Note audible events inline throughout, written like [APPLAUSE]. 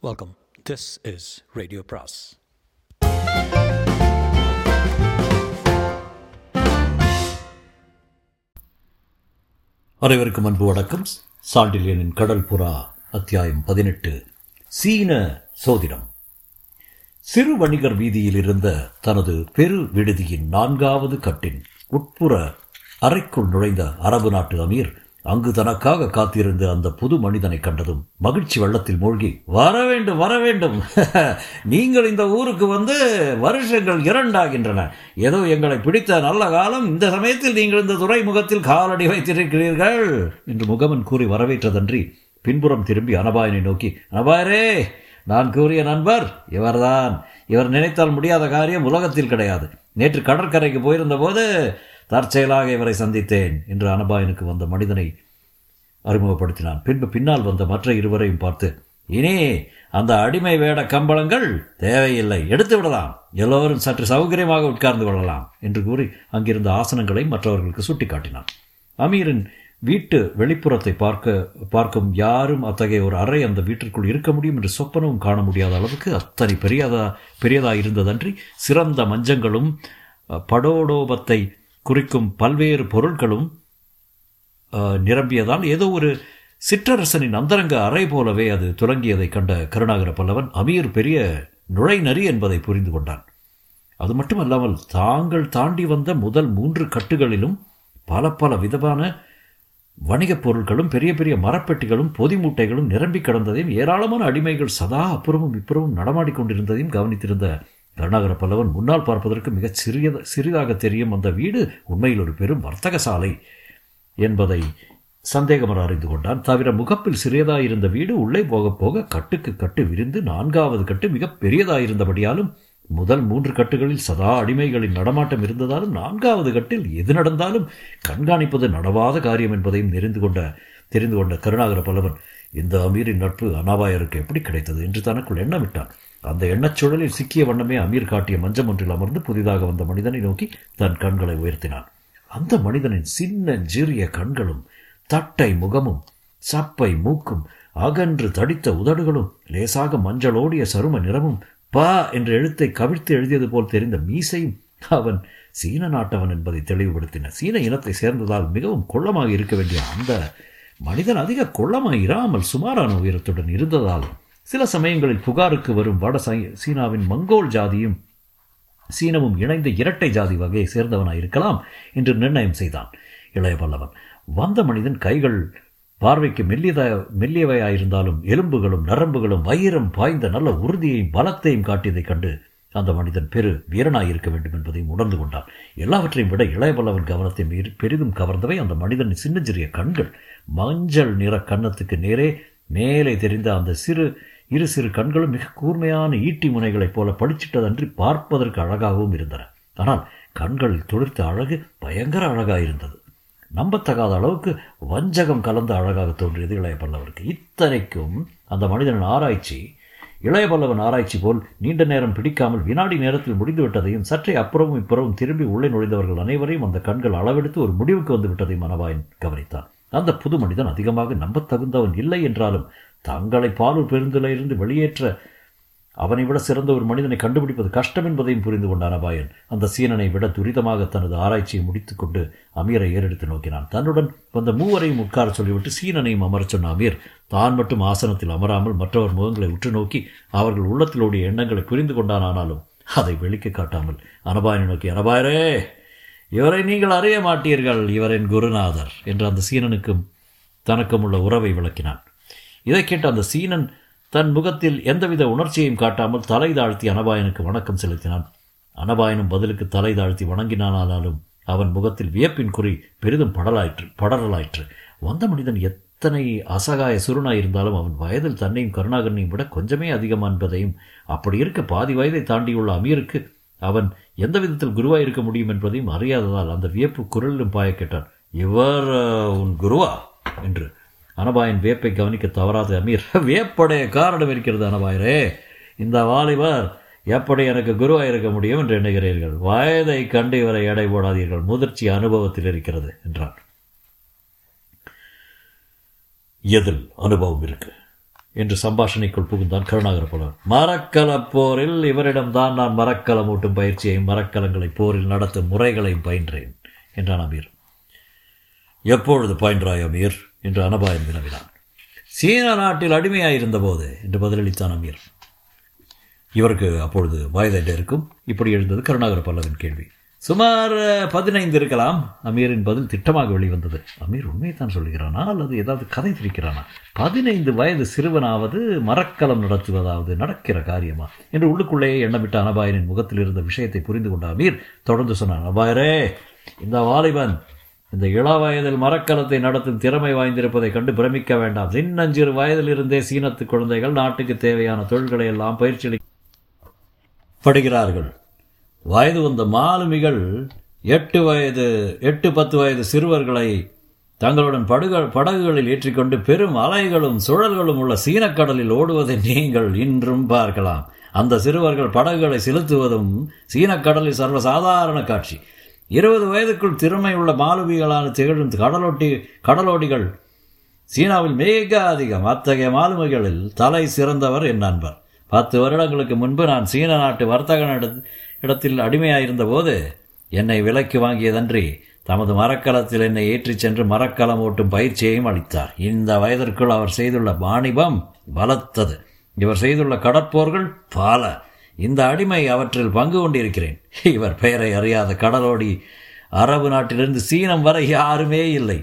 Welcome this is radio பிராஸ் அனைவருக்கும் அன்பு வணக்கம். சாண்டிலியனின் கடல் புறா அத்தியாயம் பதினெட்டு சீன சோதிடம். சிறு வணிகர் வீதியில் இருந்த தனது பெரு விடுதியின் நான்காவது கட்டின் உட்புற அறைக்குள் நுழைந்த அரபு நாட்டு அமீர் அங்கு தனக்காக காத்திருந்த அந்த புது மனிதனை கண்டதும் மகிழ்ச்சி வெள்ளத்தில் மூழ்கி வர வேண்டும் வர வேண்டும். [LAUGHS] நீங்கள் இந்த ஊருக்கு வந்து வருஷங்கள் இரண்டாகின்றன. ஏதோ எங்களை பிடித்த நல்ல காலம். இந்த சமயத்தில் நீங்கள் இந்த துறைமுகத்தில் காலடி வைத்திருக்கிறீர்கள். என்று முகமன் கூறி வரவேற்றதன்றி பின்புறம் திரும்பி அனபாயனை நோக்கி அனபாயரே நான் கூறிய நண்பர் இவர்தான். இவர் நினைத்தால் முடியாத காரியம் உலகத்தில் கிடையாது. நேற்று கடற்கரைக்கு போயிருந்த போது தற்செயலாக இவரை சந்தித்தேன் என்று அனபாயனுக்கு வந்த மனிதனை அறிமுகப்படுத்தினான். பின்பு பின்னால் வந்த மற்ற இருவரையும் பார்த்து இனி அந்த அடிமை வேட கம்பளங்கள் தேவையில்லை எடுத்து விடலாம். எல்லோரும் சற்று சௌகரியமாக உட்கார்ந்து கொள்ளலாம் என்று கூறி அங்கிருந்த ஆசனங்களை மற்றவர்களுக்கு சுட்டிக்காட்டினான். அமீரின் வீட்டு வெளிப்புறத்தை பார்க்க பார்க்கும் யாரும் அத்தகைய ஒரு அறை அந்த வீட்டிற்குள் இருக்க முடியும் என்று சொப்பனவும் காண முடியாத அளவுக்கு அத்தனை பெரியதா பெரியதாக இருந்ததன்றி சிறந்த மஞ்சங்களும் படோடோபத்தை குறிக்கும் பல்வேறு பொருட்களும் நிரம்பியதால் ஏதோ ஒரு சிற்றரசனின் அந்தரங்க அறை போலவே அது துலங்கியதை கண்ட கருணாகர பல்லவன் அமீர் பெரிய நுழைநறி என்பதை புரிந்து கொண்டான். அது மட்டுமல்லாமல் தாங்கள் தாண்டி வந்த முதல் மூன்று கட்டுகளிலும் பல பல விதமான வணிகப் பொருட்களும் பெரிய பெரிய மரப்பெட்டிகளும் பொதி மூட்டைகளும் நிரம்பி கிடந்ததையும் ஏராளமான அடிமைகள் சதா அப்புறமும் இப்புறமும் நடமாடிக்கொண்டிருந்ததையும் கவனித்திருந்த கருணாகர பல்லவன் முன்னால் பார்ப்பதற்கு மிகச் சிறிய சிறிதாக தெரியும் அந்த வீடு உண்மையில் ஒரு பெரும் வர்த்தக சாலை என்பதை சந்தேகமர அறிந்து கொண்டான். தவிர முகப்பில் சிறியதாக இருந்த வீடு உள்ளே போக போக கட்டுக்கு கட்டு விரிந்து நான்காவது கட்டு மிக பெரியதாயிருந்தபடியாலும் முதல் மூன்று கட்டுகளில் சதா அடிமைகளின் நடமாட்டம் இருந்ததாலும் நான்காவது கட்டில் எது நடந்தாலும் கண்காணிப்பது நடவாத காரியம் என்பதையும் தெரிந்து கொண்ட தெரிந்து கொண்ட கருணாகர பல்லவன் இந்த அமீரின் நட்பு அனாபாயருக்கு எப்படி கிடைத்தது? என்று தனக்குள் எண்ணமிட்டான். அந்த எண்ணச்சூழலில் சிக்கிய வண்ணமே அமீர் காட்டிய மஞ்சம் ஒன்றில் அமர்ந்து புதிதாக வந்த மனிதனை நோக்கி தன் கண்களை உயர்த்தினான். அந்த மனிதனின் சின்ன சிறிய கண்களும் தட்டை முகமும் சப்பை மூக்கும் அகன்று தடித்த உதடுகளும் லேசாக மஞ்சளோடிய சரும நிறமும் பா என்ற எழுத்தை கவிழ்த்து எழுதியது போல் தெரிந்த மீசையும் அவன் சீன நாட்டவன் என்பதை தெளிவுபடுத்தின. சீன இனத்தை சேர்ந்ததால் மிகவும் கொள்ளமாக இருக்க வேண்டிய அந்த மனிதன் அதிக கொள்ளமாக இராமல் சுமாரான உயரத்துடன் இருந்ததால் சில சமயங்களில் புகாருக்கு வரும் வட சீனாவின் மங்கோல் ஜாதியும் சீனமும் இணைந்த இரட்டை ஜாதி வகையை சேர்ந்தவனாய் இருக்கலாம் என்று நிர்ணயம் செய்தான். இளைய பல்லவன் வந்த மனிதன் கைகள் பார்வைக்கு மெல்லியதா மெல்லியவையாயிருந்தாலும் எலும்புகளும் நரம்புகளும் வைரம் பாய்ந்த நல்ல உறுதியையும் பலத்தையும் காட்டியதைக் கண்டு அந்த மனிதன் பெரு வீரனாயிருக்க வேண்டும் என்பதையும் உணர்ந்து கொண்டான். எல்லாவற்றையும் விட இளையபல்லவன் கவனத்தை மீறி பெரிதும் கவர்ந்தவை அந்த மனிதன் சின்னஞ்சிறிய கண்கள். மஞ்சள் நிற கன்னத்துக்கு நேரே மேலே தெரிந்த அந்த சிறு இரு சிறு கண்களும் மிக கூர்மையான ஈட்டி முனைகளைப் போல படிச்சிட்டதன்றி பார்ப்பதற்கு அழகாகவும் இருந்தன. ஆனால் கண்கள் துளிர்த்த அழகு பயங்கர அழகாக இருந்தது நம்பத்தகாத அளவுக்கு வஞ்சகம் கலந்த அழகாக தோன்றியது இளைய பல்லவருக்கு இத்தனைக்கும் அந்த மனிதனின் ஆராய்ச்சி இளைய பல்லவன் ஆராய்ச்சி போல் நீண்ட நேரம் பிடிக்காமல் வினாடி நேரத்தில் முடிந்துவிட்டதையும் சற்றே அப்புறமும் இப்புறமும் திரும்பி உள்ளே நுழைந்தவர்கள் அனைவரையும் அந்த கண்கள் அளவெடுத்து ஒரு முடிவுக்கு வந்து விட்டதையும் மனவாயன் கவனித்தான். அந்த புது மனிதன் அதிகமாக நம்பத்தகுந்தவன் இல்லை என்றாலும் தங்களை பாலூர் பெருந்திலிருந்து வெளியேற்ற அவனை விட சிறந்த ஒரு மனிதனை கண்டுபிடிப்பது கஷ்டம் என்பதையும் புரிந்து கொண்டான் அபாயன். அந்த சீனனை விட துரிதமாக தனது ஆராய்ச்சியை முடித்துக்கொண்டு அமீரை ஏறெடுத்து நோக்கினான். தன்னுடன் வந்த மூவரையும் உட்கார சொல்லிவிட்டு சீனனையும் அமரச் சொன்ன அமீர் தான் மட்டும் ஆசனத்தில் அமராமல் மற்றவர் முகங்களை உற்று நோக்கி அவர்கள் உள்ளத்திலுடைய எண்ணங்களை புரிந்து கொண்டானானாலும் அதை வெளிக்க காட்டாமல் அனபாயனை நோக்கி அனபாயரே இவரை நீங்கள் அறிய மாட்டீர்கள் இவரின் குருநாதர் என்று அந்த சீனனுக்கும் தனக்கும் உள்ள உறவை விளக்கினான். இதை கேட்ட அந்த சீனன் தன் முகத்தில் எந்தவித உணர்ச்சியையும் காட்டாமல் தலை தாழ்த்தி அனபாயனுக்கு வணக்கம் செலுத்தினான். அனபாயனும் பதிலுக்கு தலை தாழ்த்தி வணங்கினானாலும் அவன் முகத்தில் வியப்பின் குறி பெரிதும் படலாயிற்று படரலாயிற்று. வந்த மனிதன் எத்தனை அசகாய சுருனாய் இருந்தாலும் அவன் வயதில் தன்னையும் கருணாகரனையும் விட கொஞ்சமே அதிகம் என்பதையும் அப்படி இருக்க பாதி வயதை தாண்டியுள்ள அமீருக்கு அவன் எந்த விதத்தில் குருவாய் இருக்க முடியும் என்பதையும் அறியாததால் அந்த வியப்பு குரலிலும் பாய கேட்டான். இவர் உன் குருவா? என்று அனபாயின் வேப்பை கவனிக்க தவறாத அமீர். [LAUGHS] வியப்படைய காரணம் இருக்கிறது அனபாயரே. இந்த வாலிபர் எப்படி எனக்கு குருவாக இருக்க முடியும் என்று எண்ணுகிறீர்கள்? வயதை கண்டு இவரை எடை போடாதீர்கள். முதிர்ச்சி அனுபவத்தில் இருக்கிறது என்றார் எதில் அனுபவம் இருக்கு? என்று சம்பாஷணைக்குள் புகுந்தான் கருணாகர புலவர் மரக்கலப் போரில் இவரிடம்தான் நான் மரக்கலம் ஊட்டும் பயிற்சியையும் மரக்கலங்களை போரில் நடத்தும் முறைகளையும் பயின்றேன் என்றான் அமீர். எப்பொழுது பயின்றாய் அமீர்? என்று அனபாயன் வினவினான். சீன நாட்டில் அடிமையாயிருந்த போது என்று பதிலளித்தான் அமீர். இவருக்கு அப்பொழுது வயது இருக்கும்? இப்படி எழுந்தது கருணாகர பல்லவின் கேள்வி. சுமார் பதினைந்து இருக்கலாம். அமீரின் பதில் திட்டமாக வெளிவந்தது. அமீர் உண்மையைத்தான் சொல்கிறானா அல்லது ஏதாவது கதை திரிக்கிறானா? பதினைந்து வயது சிறுவனாவது மரக்கலம் நடத்துவதாவது நடக்கிற காரியமா? என்று உள்ளுக்குள்ளேயே எண்ணமிட்ட அனபாயனின் முகத்தில் இருந்த விஷயத்தை புரிந்து கொண்ட அமீர் தொடர்ந்து சொன்னான் அபாயரே இந்த வாலிபன் இந்த இள வயதில் மரக்கலத்தை நடத்தும் திறமை வாய்ந்திருப்பதை கண்டு பிரமிக்க வேண்டாம். சின்னஞ்சிறு வயதிலிருந்தே சீனத்து குழந்தைகள் நாட்டுக்கு தேவையான தொழில்களை எல்லாம் பயிற்சி படுகிறார்கள். வயது வந்த மாலுமிகள் எட்டு வயது எட்டு பத்து வயது சிறுவர்களை தங்களுடன் படுக படகுகளில் ஏற்றிக்கொண்டு பெரும் அலைகளும் சுழல்களும் உள்ள சீனக்கடலில் ஓடுவதை நீங்கள் இன்றும் பார்க்கலாம். அந்த சிறுவர்கள் படகுகளை செலுத்துவதும் சீனக்கடலில் சர்வசாதாரண காட்சி. இருபது வயதுக்குள் திறமை உள்ள மாலுமிகளான திகழும் கடலோட்டி கடலோடிகள் சீனாவில் மிக அதிகம். அத்தகைய மாலுமிகளில் தலை சிறந்தவர் என் நண்பர். பத்து வருடங்களுக்கு முன்பு நான் சீன நாட்டு வர்த்தக இடத்தில் அடிமையாயிருந்த போது என்னை விலைக்கு வாங்கியதன்றி தமது மரக்கலத்தில் என்னை ஏற்றிச் சென்று மரக்கலம் ஓட்டும் பயிற்சியையும் அளித்தார். இந்த வயதிற்குள் அவர் செய்துள்ள வாணிபம் பலத்தது. இவர் செய்துள்ள கடற்போர்கள் பல. இந்த அடிமை அவற்றில் பங்கு கொண்டிருக்கிறேன். இவர் பெயரை அறியாத கடலோடி அரபு நாட்டிலிருந்து சீனம் வரை யாருமே இல்லை.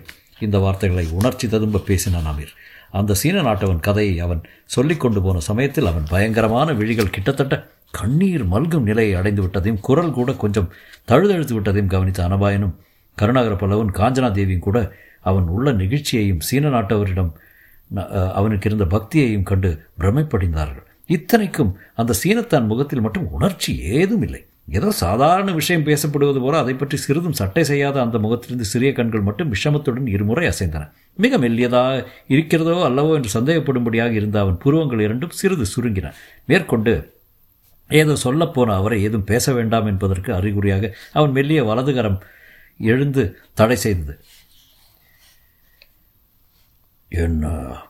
இந்த வார்த்தைகளை உணர்ச்சி ததும்ப பேசினான் அமீர். அந்த சீன நாட்டவன் கதையை அவன் சொல்லிக் கொண்டு போன சமயத்தில் அவன் பயங்கரமான விழிகள் கிட்டத்தட்ட கண்ணீர் மல்கும் நிலையை அடைந்து விட்டதையும் குரல் கூட கொஞ்சம் தழுதழுத்து விட்டதையும் கவனித்த அனபாயனும் கருணாகர பல்லவன் காஞ்சனா தேவியும் கூட அவன் உள்ள நிகழ்ச்சியையும் சீன நாட்டவரிடம் அவனுக்கு இருந்த பக்தியையும் கண்டு பிரமைப்படைந்தார்கள். இத்தனைக்கும் அந்த சீனத்தான் முகத்தில் மட்டும் உணர்ச்சி ஏதும் இல்லை ஏதோ சாதாரண விஷயம் பேசப்படுவது போல அதை பற்றி சிறிதும் சட்டை செய்யாத அந்த முகத்திலிருந்து சிறிய கண்கள் மட்டும் விஷமத்துடன் இருமுறை அசைந்தன. மிக மெல்லியதாக இருக்கிறதோ அல்லவோ என்று சந்தேகப்படும்படியாக இருந்த அவன் புருவங்கள் இரண்டும் சிறிது சுருங்கின. மேற்கொண்டு ஏதோ சொல்லப்போன அவரை ஏதும் பேச வேண்டாம் என்பதற்கு அறிகுறியாக அவன் மெல்லிய வலதுகரம் எழுந்து தடை செய்தது. என்ன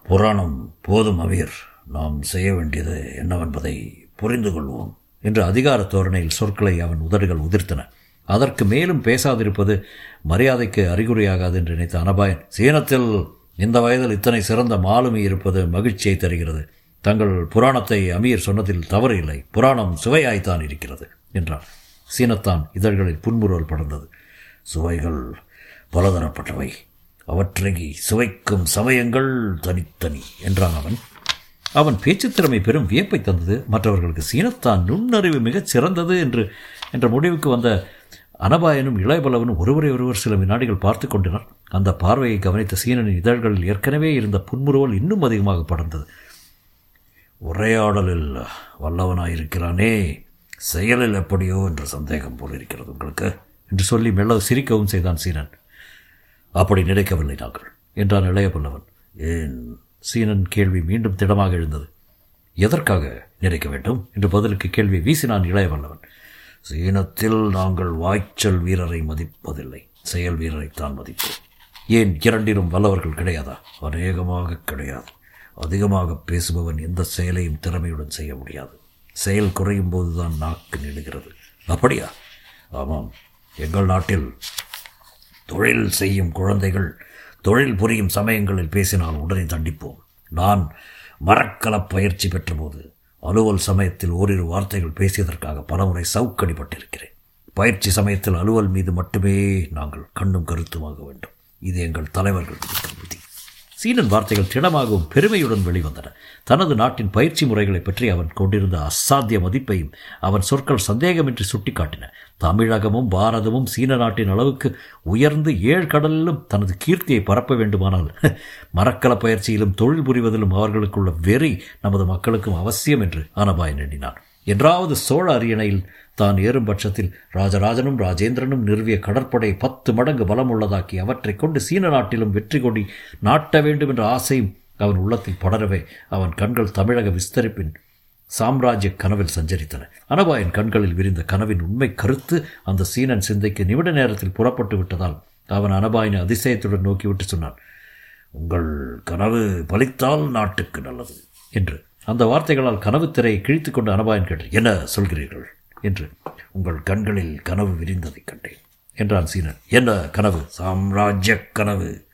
புராணம் போதும் அமீர். நாம் செய்ய வேண்டியது என்னவென்பதை புரிந்து கொள்வோம் என்று அதிகார தோரணையில் சொற்களை அவன் உதடுகள் உதிர்த்தன. அதற்கு மேலும் பேசாதிருப்பது மரியாதைக்கு அறிகுறியாகாது என்று நினைத்த அனபாயன் சீனத்தில் இந்த வயதில் இத்தனை சிறந்த மாலுமி இருப்பது மகிழ்ச்சியை தருகிறது. தங்கள் புராணத்தை அமீர் சொன்னதில் தவறு இல்லை. புராணம் சுவையாய்த்தான் இருக்கிறது என்றான். சீனத்தான் இதழ்களில் புன்முறுவல் படர்ந்தது. சுவைகள் பலதரப்பட்டவை. அவற்றை சுவைக்கும் சமயங்கள் தனித்தனி என்றான் அவன். அவன் பேச்சுத்திறமை பெரும் வியப்பை தந்தது. மற்றவர்களுக்கு சீனத்தான் நுண்ணறிவு மிகச் சிறந்தது என்று என்ற முடிவுக்கு வந்த அனபாயனும் இளையபலவனும் ஒருவரை ஒருவர் சில வினாடிகள் பார்த்து கொண்டனர். அந்த பார்வையை கவனித்த சீனனின் இதழ்களில் ஏற்கனவே இருந்த புன்முறுவல் இன்னும் அதிகமாக படர்ந்தது. உரையாடலில் வல்லவனாயிருக்கிறானே செயலில் எப்படியோ என்ற சந்தேகம் போல் இருக்கிறது உங்களுக்கு என்று சொல்லி மெல்ல சிரிக்கவும் செய்தான் சீனன். அப்படி நினைக்கவில்லை நாங்கள் என்றான் இளைய பல்லவன் ஏன் சீனன் கேள்வி மீண்டும் திடமாக எழுந்தது. எதற்காக நினைக்க வேண்டும்? என்று பதிலுக்கு கேள்வி வீசினான் இளைய வல்லவன் சீனத்தில் நாங்கள் வாய்ச்சல் வீரரை மதிப்பதில்லை. செயல் வீரரைத்தான் மதிப்போம். ஏன் இரண்டிலும் வல்லவர்கள் கிடையாதா? அநேகமாக கிடையாது. அதிகமாக பேசுபவன் எந்த செயலையும் திறமையுடன் செய்ய முடியாது. செயல் குறையும் போதுதான் நாக்கு நெடுகிறது. அப்படியா? ஆமாம். எங்கள் நாட்டில் தொழில் செய்யும் குழந்தைகள் தொழில் புரியும் சமயங்களில் பேசினால் உடனே தண்டிப்போம். நான் மரக்கலப் பயிற்சி பெற்றபோது அலுவல் சமயத்தில் ஓரிரு வார்த்தைகள் பேசியதற்காக பலமுறை சவுக்கடிப்பட்டிருக்கிறேன். பயிற்சி சமயத்தில் அலுவல் மீது மட்டுமே நாங்கள் கண்ணும் கருத்துமாக வேண்டும். இது எங்கள் தலைவர்கள் விதி. சீனன் வார்த்தைகள் திடமாகவும் பெருமையுடன் வெளிவந்தன. தனது நாட்டின் பயிற்சி முறைகளை பற்றி அவன் கொண்டிருந்த அசாத்திய மதிப்பையும் அவன் சொற்கள் சந்தேகமின்றி சுட்டிக்காட்டின. தமிழகமும் பாரதமும் சீன நாட்டின் அளவுக்கு உயர்ந்து ஏழு கடலிலும் தனது கீர்த்தியை பரப்ப வேண்டுமானால் [LAUGHS] மரக்கல பயிற்சியிலும் தொழில் புரிவதிலும் அவர்களுக்குள்ள வெறி நமது மக்களுக்கும் அவசியம் என்று அனபாய் எண்ணினான். என்றாவது சோழ அரியணையில் தான் ஏறும் பட்சத்தில் ராஜராஜனும் ராஜேந்திரனும் நிறுவிய கடற்படை பத்து மடங்கு பலம் உள்ளதாக்கி அவற்றைக் கொண்டு சீன நாட்டிலும் வெற்றி கொடி நாட்ட வேண்டும் என்ற ஆசையும் அவன் உள்ளத்தில் படரவே அவன் கண்கள் தமிழக விஸ்தரிப்பின் சாம்ராஜ்ய கனவில் சஞ்சரித்தன. அனபாயின் கண்களில் விரிந்த கனவின் உண்மை கருத்து அந்த சீனன் சிந்தைக்கு நிமிட நேரத்தில் புறப்பட்டு விட்டதால் அவன் அனபாயினை அதிசயத்துடன் நோக்கிவிட்டு சொன்னான் உங்கள் கனவு பலித்தால் நாட்டுக்கு நல்லது என்று. அந்த வார்த்தைகளால் கனவு திரையை கிழித்து கொண்டு அனபாயன் கேட்டு என்ன சொல்கிறீர்கள்? என்று உங்கள் கண்களில் கனவு விரிந்ததைக் கண்டேன். என்றான் சீனன். என்ன கனவு? சாம்ராஜ்ய கனவு.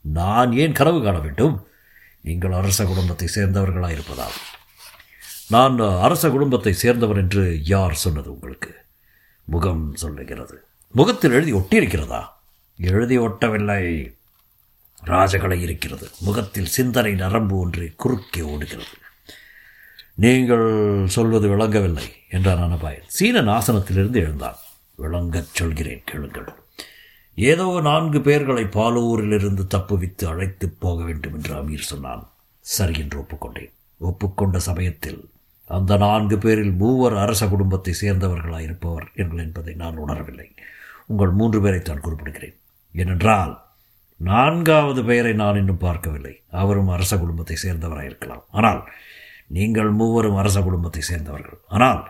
நான் ஏன் கனவு காண வேண்டும்? நீங்கள் அரச குடும்பத்தை சேர்ந்தவர்களாயிருப்பதால் நான் அரச குடும்பத்தை சேர்ந்தவர் என்று யார் சொன்னது உங்களுக்கு? முகம் சொல்லுகிறது. முகத்தில் எழுதி ஒட்டியிருக்கிறதா? எழுதி ஒட்டவில்லை. ராஜகலை இருக்கிறது. முகத்தில் சிந்தனை நரம்பு ஒன்று குறுக்கே ஓடுகிறது. நீங்கள் சொல்வது விளங்கவில்லை என்றான் அனபாயன். சீன நாசனத்திலிருந்து எழுந்தான். விளங்கச் சொல்கிறேன் கேளுங்கள். ஏதோ நான்கு பேர்களை பாலூரிலிருந்து தப்புவித்து அழைத்து போக வேண்டும் என்று அமீர் சொன்னான். சரி என்று ஒப்புக்கொண்டேன். ஒப்புக்கொண்ட சமயத்தில் அந்த நான்கு பேரில் மூவர் அரச குடும்பத்தை சேர்ந்தவர்களாக இருப்பவர் என்பதை நான் உணரவில்லை. உங்கள் மூன்று பேரைத்தான் குறிப்பிடுகிறேன். ஏனென்றால் நான்காவது பெயரை நான் இன்னும் பார்க்கவில்லை. அவரும் அரச குடும்பத்தை சேர்ந்தவராக இருக்கலாம் ஆனால் நீங்கள் மூவரும் அரச குடும்பத்தை சேர்ந்தவர்கள். ஆனால்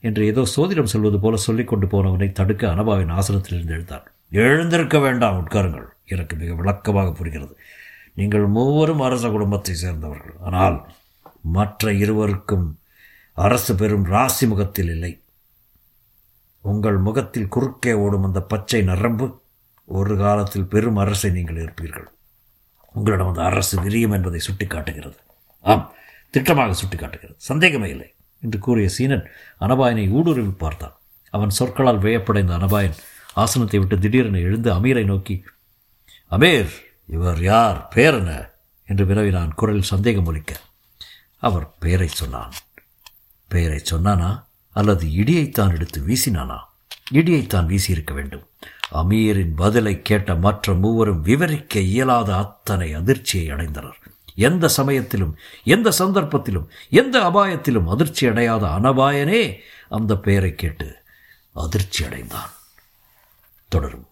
என்று ஏதோ சோதிடம் சொல்வது போல சொல்லிக்கொண்டு போனவனை தடுக்க அனபாவின் ஆசனத்திலிருந்து எழுந்தான். எழுந்திருக்க வேண்டாம் உட்காருங்கள். எனக்கு மிக விளக்கமாக புரிகிறது. நீங்கள் மூவரும் அரச குடும்பத்தை சேர்ந்தவர்கள். ஆனால் மற்ற இருவருக்கும் அரசு பெறும் ராசி முகத்தில் இல்லை. உங்கள் முகத்தில் குறுக்கே ஓடும் அந்த பச்சை நரம்பு ஒரு காலத்தில் பெரும் அரசை நீங்கள் இருப்பீர்கள் உங்களிடம் அந்த அரசு விரியும் என்பதை சுட்டிக்காட்டுகிறது. ஆம். திட்டமாக சுட்டிக்காட்டுகிறது. சந்தேகமே இல்லை என்று கூறிய சீனன் அனபாயனை ஊடுருவி பார்த்தான். அவன் சொற்களால் வியப்படைந்த அனபாயன் ஆசனத்தை விட்டு திடீரென எழுந்து அமீரை நோக்கி அமீர் இவர் யார் பேர் என்ன? என்று வினவினான் குரலில் சந்தேகம் ஒலிக்க. அவர் பெயரை சொன்னான். பெயரை சொன்னானா? அல்லது இடியைத்தான் எடுத்து வீசினானா? இடியைத்தான் வீசியிருக்க வேண்டும். அமீரின் பதிலை கேட்ட மற்ற மூவரும் விவரிக்க இயலாத அத்தனை அதிர்ச்சியை அடைந்தனர். எந்த சமயத்திலும் எந்த சந்தர்ப்பத்திலும் எந்த அபாயத்திலும் அதிர்ச்சி அடையாத அனபாயனே அந்த பெயரை கேட்டு அதிர்ச்சி அடைந்தான். தொடரும்.